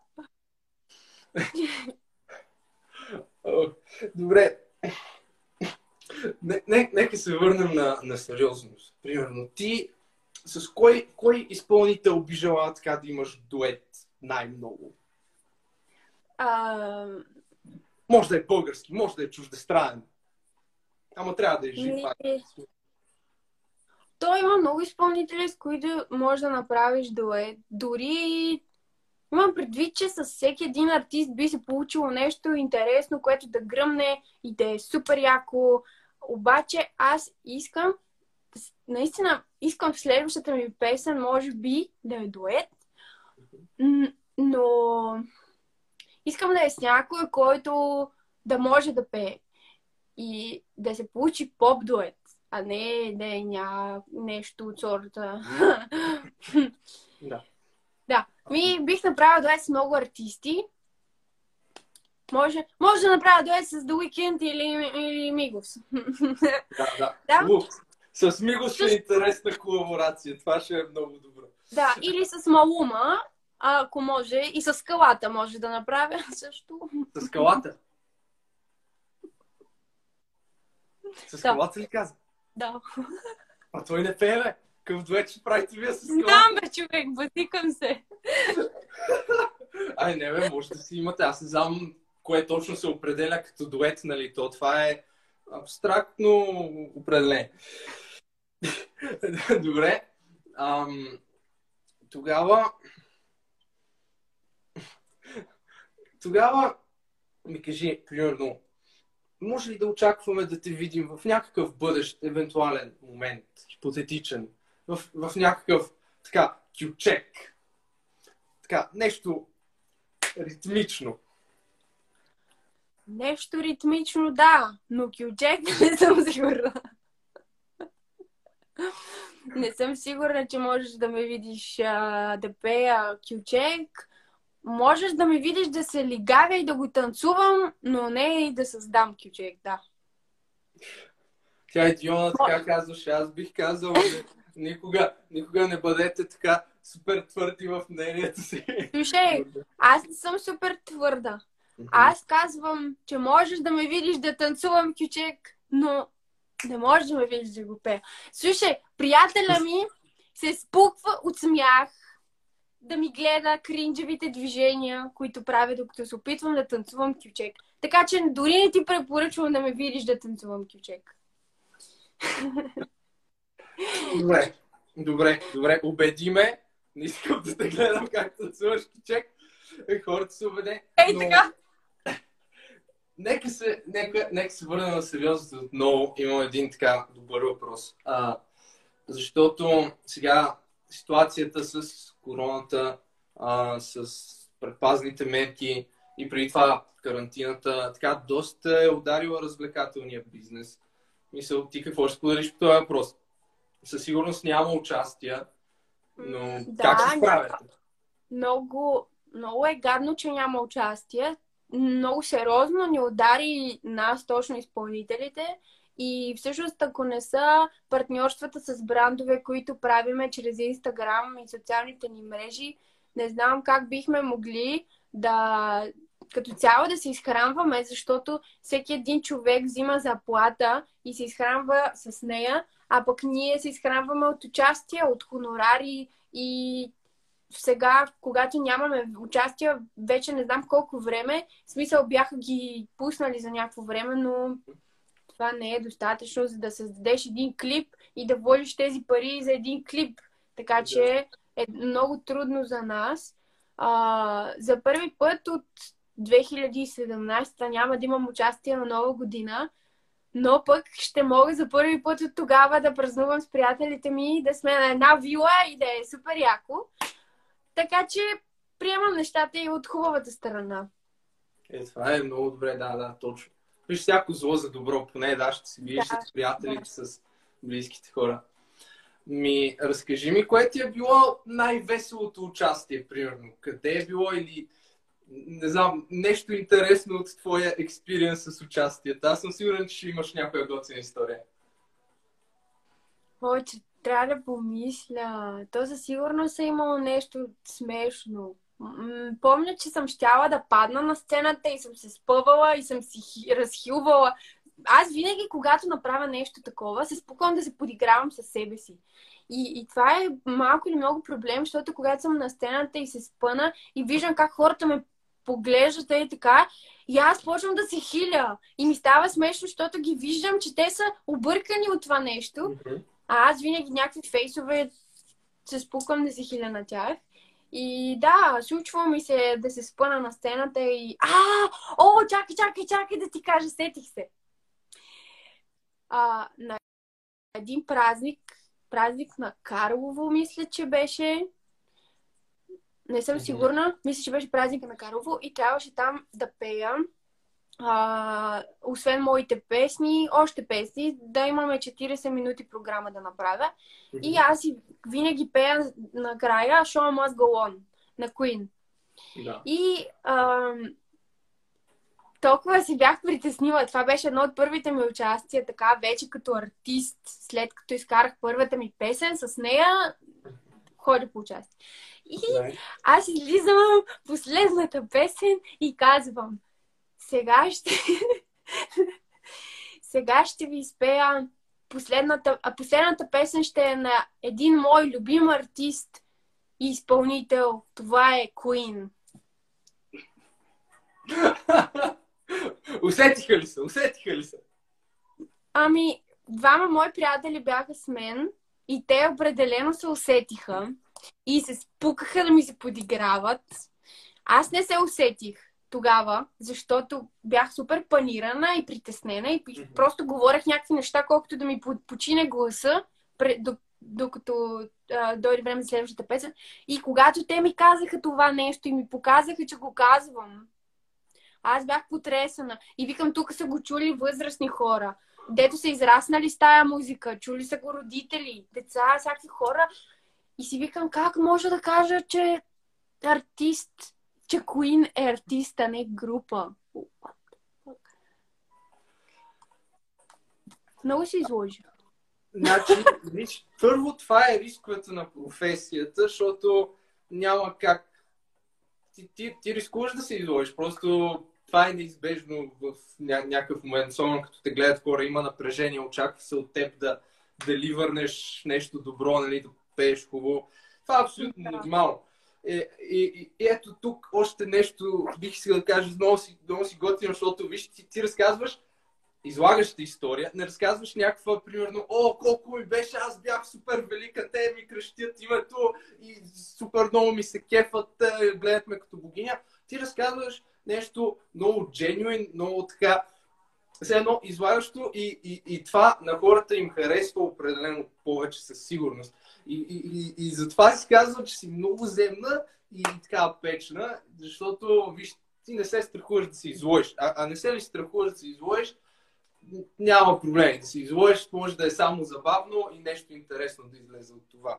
Добре. Не, не, нека се върнем на, на сериозност. Примерно, ти с кой, кой изпълнител би желала така да имаш дует най-много? А, Може да е български, може да е чуждестранен. Ама трябва да е жив. Пак. Той има много изпълнители, с които може да направиш дует. Дори имам предвид, че с всеки един артист би се получило нещо интересно, което да гръмне и да е супер яко. Обаче аз искам, наистина искам в следващата ми песен, може би, да е дует, но искам да е с някой, който да може да пее и да се получи поп дует, а не да е ня... нещо от сорта. Да. Да. Ми бих направила дует с много артисти. Може, може да направя дует с The Weeknd или, или Мигос. Да, да. Да. Лук. С Миго ще е интересна колаборация. Това ще е много добро. да, или с Малума, ако може. И с скалата може да направя също. С скалата. С Да. скалата ли каза? Да. А той не пее, бе. Какъв дует ще правите вие с скалата? Знам, бе, човек, бътикам се. Ай, не бе, може да си имате. Аз не знам кое точно се определя като дует, нали? То това е абстрактно определение. Добре. Ам, тогава... Тогава ми кажи, примерно, може ли да очакваме да те видим в някакъв бъдещ, евентуален момент, хипотетичен, в, в някакъв така, кючек, така, нещо ритмично. Нещо ритмично, да, но кючек не съм сигурна. Не съм сигурна, че можеш да ме видиш а, да пея кючек. Можеш да ме видиш да се лигавя и да го танцувам, но не и да създам кючек, да. Тя е Диона така казваше. Аз бих казал, никога, никога не бъдете така супер твърди в мнението си. Слушай, аз не съм супер твърда. Аз казвам, че можеш да ме видиш да танцувам кючек, но не можеш да ме видиш да го пея. Слушай, приятеля ми се спуква от смях да ми гледа кринджевите движения, които правя, докато се опитвам да танцувам кючек. Така че дори не ти препоръчвам да ме видиш да танцувам кючек. Добре, добре, добре. Убеди ме. Не искам да те гледам как танцуваш кючек. Е, хората се убеде. Ей, но... така! Нека се, нека, нека се върнем на сериозното отново. Имам един така добър въпрос. А, защото сега ситуацията с короната, а, с предпазните мерки и преди това карантината, така доста е ударила развлекателния бизнес. Мисля, ти какво ще споделиш по този въпрос? Със сигурност няма участия, но да, как се справяте? Много, много е гадно, че няма участие много сериозно ни удари нас, точно изпълнителите. И всъщност, ако не са партньорствата с брандове, които правиме чрез Инстаграм и социалните ни мрежи, не знам как бихме могли да като цяло да се изхранваме, защото всеки един човек взима заплата и се изхранва с нея, а пък ние се изхранваме от участие, от хонорари и сега, когато нямаме участие, вече не знам колко време, в смисъл бяха ги пуснали за някакво време, но това не е достатъчно, за да създадеш един клип и да вложиш тези пари за един клип. Така че е много трудно за нас. А, за първи път от 2017 няма да имам участие на нова година, но пък ще мога за първи път от тогава да празнувам с приятелите ми, да сме на една вила и да е супер яко. Така че приемам нещата и от хубавата страна. Е, това е много добре, да, да, точно. Виж, всяко зло за добро, поне да, ще си видиш да, с приятелите, да. с близките хора. Ми, разкажи ми, кое ти е било най-веселото участие, примерно? Къде е било или, не знам, нещо интересно от твоя експириенс с участието? Аз съм сигурен, че имаш някоя готина история. Че трябва да помисля. То със сигурност е имало нещо смешно. Помня, че съм щяла да падна на сцената и съм се спъвала и съм си разхилвала. Аз винаги, когато направя нещо такова, се спуквам да се подигравам със себе си. И, и това е малко или много проблем, защото когато съм на сцената и се спъна и виждам как хората ме поглеждат и така, и аз почвам да се хиля. И ми става смешно, защото ги виждам, че те са объркани от това нещо. Mm-hmm. А аз винаги някакви фейсове се спуквам да се хиля на тях. И да, случва ми се да се спъна на сцената и... А, о, чакай, чакай, чакай да ти кажа, сетих се. А, на един празник, празник на Карлово, мисля, че беше. Не съм сигурна. Мисля, че беше празник на Карлово и трябваше там да пея а, освен моите песни, още песни, да имаме 40 минути програма да направя. Mm-hmm. И аз и винаги пея накрая Show Must Go On на Queen. Да. И а, толкова си бях притеснила. Това беше едно от първите ми участия, така вече като артист, след като изкарах първата ми песен с нея, ходя по участие. И аз излизам последната песен и казвам сега ще... Сега ще ви изпея последната, а последната песен ще е на един мой любим артист и изпълнител. Това е Queen. усетиха ли се? Усетиха ли се? Ами, двама мои приятели бяха с мен и те определено се усетиха и се спукаха да ми се подиграват. Аз не се усетих тогава, защото бях супер панирана и притеснена и mm-hmm. просто говорех някакви неща, колкото да ми почине гласа, докато а, дойде време за следващата песен. И когато те ми казаха това нещо и ми показаха, че го казвам, аз бях потресена. И викам, тук са го чули възрастни хора. дето са израснали с тая музика, чули са го родители, деца, всякакви хора. И си викам, как може да кажа, че артист, че Queen е артист, а не група. Много се изложи. Значи, виж, първо това е рисковете на професията, защото няма как. Ти, ти, ти рискуваш да се изложиш, просто това е неизбежно в ня- някакъв момент, особено като те гледат хора, има напрежение, очаква се от теб да, да ли върнеш нещо добро, нали, да пееш хубаво. Това е абсолютно Да. нормално. Е, и, и, ето тук още нещо бих искал да кажа, много си, много си готино, защото виж, ти, ти разказваш излагаш ти история, не разказваш някаква, примерно, о, колко ми беше, аз бях супер велика, те ми кръщят името и супер много ми се кефат, гледат ме като богиня. Ти разказваш нещо много genuine, много така, все едно излагащо и, и, и това на хората им харесва определено повече със сигурност. И, и, и, и затова си казвам, че си много земна и така печна, защото, виж, ти не се страхуваш да се изложиш. А, а не се ли страхуваш да се изложиш, няма проблем. Да се изложиш, може да е само забавно и нещо интересно да излезе от това.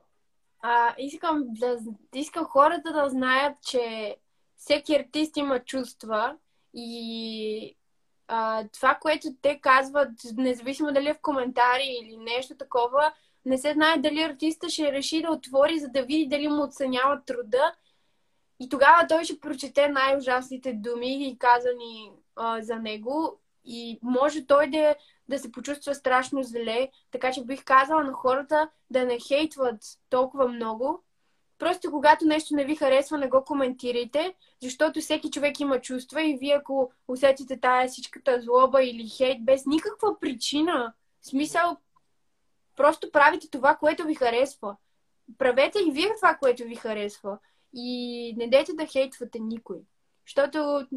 А, искам, да, искам хората да знаят, че всеки артист има чувства и а, това, което те казват, независимо дали е в коментари или нещо такова, не се знае дали артиста ще реши да отвори, за да види дали му оценяват труда. И тогава той ще прочете най-ужасните думи, казани а, за него. И може той да, да се почувства страшно зле. Така че бих казала на хората да не хейтват толкова много. Просто когато нещо не ви харесва, не го коментирайте, защото всеки човек има чувства и вие ако усетите тая всичката злоба или хейт без никаква причина, смисъл, просто правите това, което ви харесва. Правете и вие това, което ви харесва. И не дейте да хейтвате никой. Защото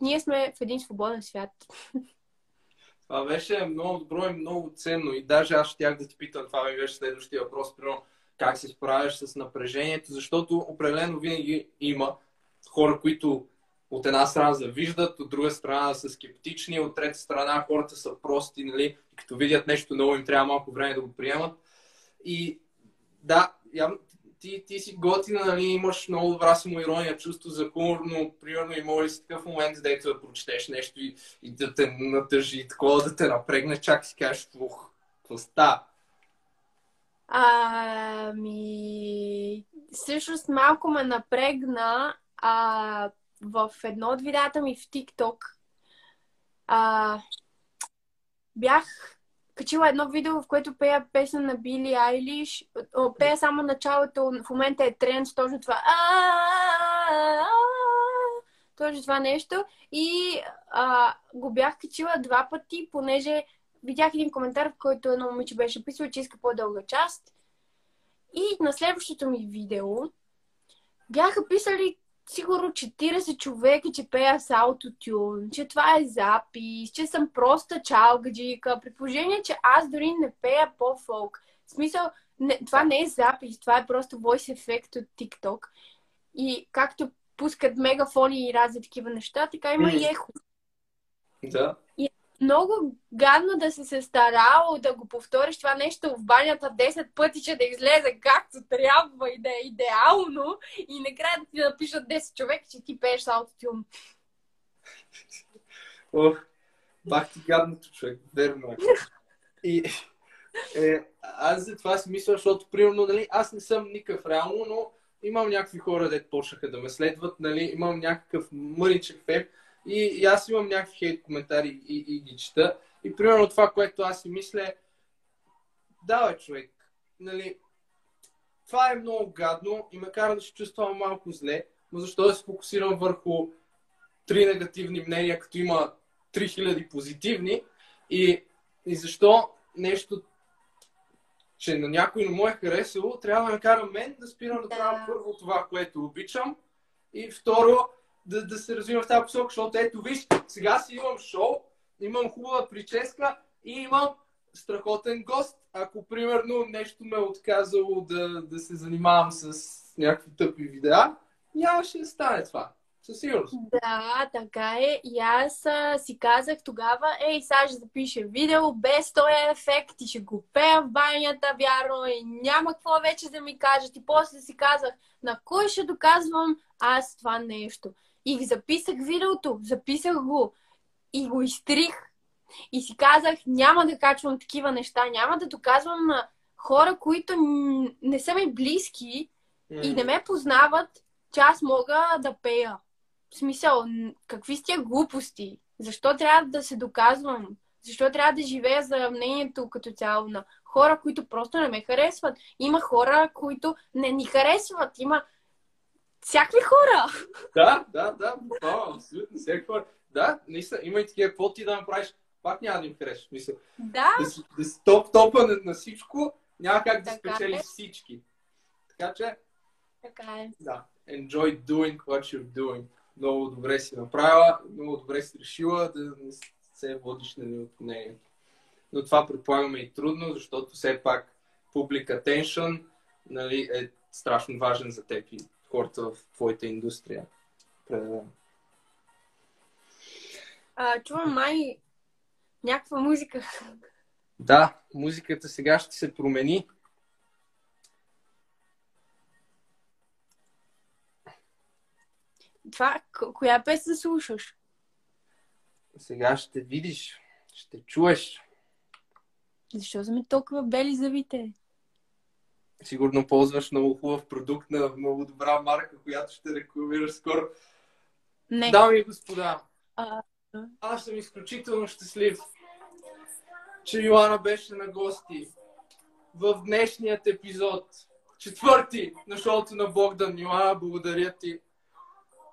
ние сме в един свободен свят. Това беше много добро и много ценно. И даже аз щях да ти питам, това ми беше следващия въпрос, примерно, как се справяш с напрежението, защото определено винаги има хора, които от една страна завиждат, от друга страна са скептични, от трета страна хората са прости, нали, и като видят нещо ново им трябва малко време да го приемат. И да, явно, ти, ти си готина, нали, имаш много добра самоирония, чувство за хумор, но примерно има ли си такъв момент, дето да прочетеш нещо и, и да те натъжи, и такова да те напрегне, чак си кажеш, ух, какво? Ами, всъщност малко ме напрегна а, в едно от видеята ми в TikTok. А, бях качила едно видео, в което пея песен на Били Айлиш. Пея само началото, в момента е тренд, точно това. Точно това нещо. И а, го бях качила два пъти, понеже видях един коментар, в който едно момиче беше писало, че иска по-дълга част. И на следващото ми видео бяха писали сигурно 40 човека, че пея с аутотюн, че това е запис, че съм проста чалгаджика, при положение, че аз дори не пея по-фолк. В смисъл, не, това не е запис, това е просто voice ефект от TikTok. И както пускат мегафони и разни такива неща, така има и ехо. Да. Много гадно да си се старал да го повториш това нещо в банята 10 пъти, че да излезе както трябва и да е идеално и накрая да ти напишат 10 човека, че ти пееш аутотюн. Ох, бах ти гадното човек, верно е. И е, аз за това си мисля, защото примерно, нали, аз не съм никакъв реално, но имам някакви хора, дето почнаха да ме следват, нали, имам някакъв мъничък фем и, и аз имам някакви хейт коментари и, и ги чета. И примерно това, което аз си мисля да, бе, човек, нали, това е много гадно и ме кара да се чувствам малко зле, но защо да се фокусирам върху три негативни мнения, като има 3000 позитивни и, и защо нещо, че на някой не му е харесало, трябва да ме кара мен да спирам да Да. правя първо това, което обичам и второ да, да се развивам в тази посока, защото ето виж, сега си имам шоу, имам хубава прическа и имам страхотен гост. Ако примерно нещо ме е отказало да, да се занимавам с някакви тъпи видеа, нямаше да стане това. Със сигурност. Да, така е. И аз а, си казах тогава, ей, сега ще запиша видео без този ефект и ще го пея в банята, вярно, и няма какво вече да ми кажат. И после си казах, на кой ще доказвам аз това нещо. И записах видеото, записах го и го изтрих. И си казах, няма да качвам такива неща, няма да доказвам на хора, които не са ми близки и не ме познават, че аз мога да пея. В смисъл, какви сте глупости? Защо трябва да се доказвам? Защо трябва да живея за мнението като цяло на хора, които просто не ме харесват? Има хора, които не ни харесват. Има всякакви хора. Да, да, да, буквално, абсолютно. Всеки хора. Да, наистина, има и такива, какво ти да направиш, пак няма да им харесаш. Мисля, Да, да си, да си топ топа на, на всичко, няма как да Така спечелиш е. всички. Така че, така е. да, enjoy doing what you're doing. Много добре си направила, много добре си решила да не се водиш на от мнението. Но това предполагаме и трудно, защото все пак public attention нали, е страшно важен за теб и хората в твоята индустрия. Определено. А, чувам май някаква музика. Да, музиката сега ще се промени. Това, коя песен слушаш? Сега ще видиш, ще чуеш. Защо са ми толкова бели зъбите? Сигурно ползваш много хубав продукт на много добра марка, която ще рекламираш скоро. Не. Дами и господа, А, аз съм изключително щастлив, че Йоана беше на гости в днешният епизод. Четвърти на шоуто на Богдан. Йоана, благодаря ти.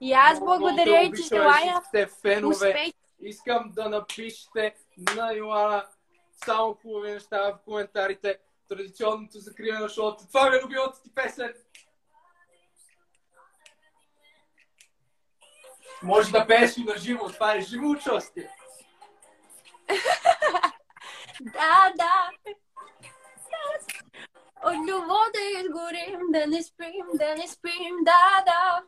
и аз Много благодаря и обичам, желая всичките фенове. успех. Искам да напишете на Йоана само хубави неща в коментарите. Традиционното закриване на шоуто. Това ми е любимата ти песен. Може да пееш и на живо. Това е живо участие. Да, да. От любов да изгорим, да не спим, да не спим, да, да.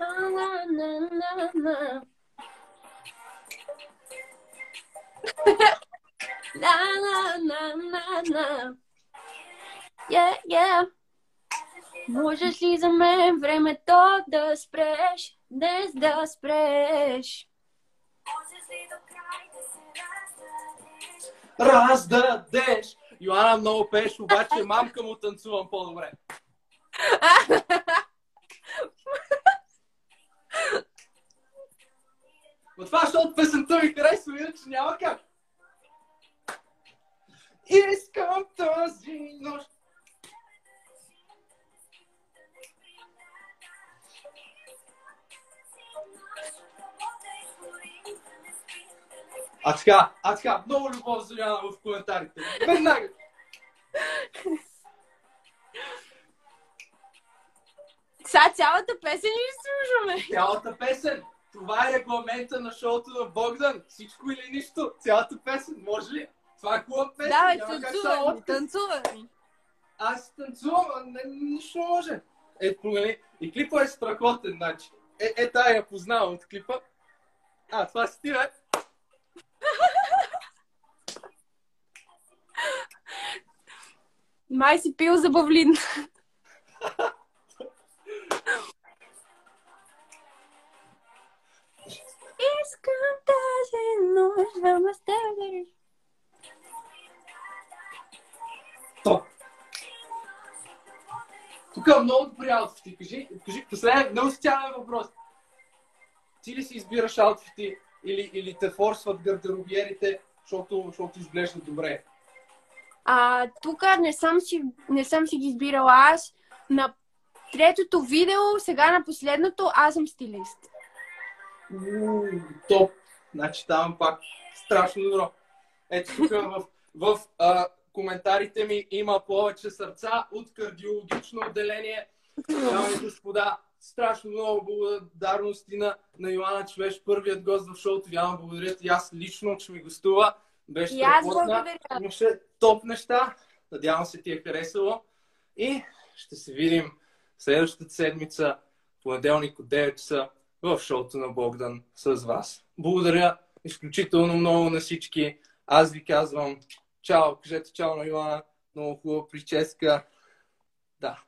На, на, на, на, На, на, на, на, на. Yeah, yeah. Можеш ли за мен времето да спреш, днес да спреш? Раздадеш. Йоана много пееш, обаче мамка му танцувам по-добре. Но това, защото песента ми харесва, иначе няма как. Искам тази нощ. А така, а така, много любов за Яна в коментарите. Веднага. Сега цялата песен ли слушаме? Цялата песен. Това е регламента на шоуто на Богдан. Всичко или нищо. Цялата песен. Може ли? Това е хубава песен. Давай, танцувай танцувай. Аз танцувам, не, нищо не може. Е, промени. И клипа е страхотен, значи. Е, е тая я познавам от клипа. А, това си ти, бе. Май си пил за бавлин. Искам тази нощ да ме стегнеш. Топ. Тук е много добри аутфити. Кажи, кажи последен, много социален въпрос. Ти ли си избираш аутфити или, или те форсват гардеробиерите, защото, защото изглежда добре? А, тук не съм, си, не съм си ги избирала аз. На третото видео, сега на последното, аз съм стилист. Уу, топ. Значи там пак страшно добро. Ето тук в, в а, коментарите ми има повече сърца от кардиологично отделение. Дами и господа, страшно много благодарности на, на Йоанна, че беше първият гост в шоуто. Яна, благодаря ти. Аз лично, че ми гостува. Беше страхотна. Имаше топ неща. Надявам се ти е харесало. И ще се видим следващата седмица, понеделник от 9 часа, в шоуто на Богдан с вас. Благодаря изключително много на всички. Аз ви казвам чао, кажете чао на Йоана, много хубава прическа. Да.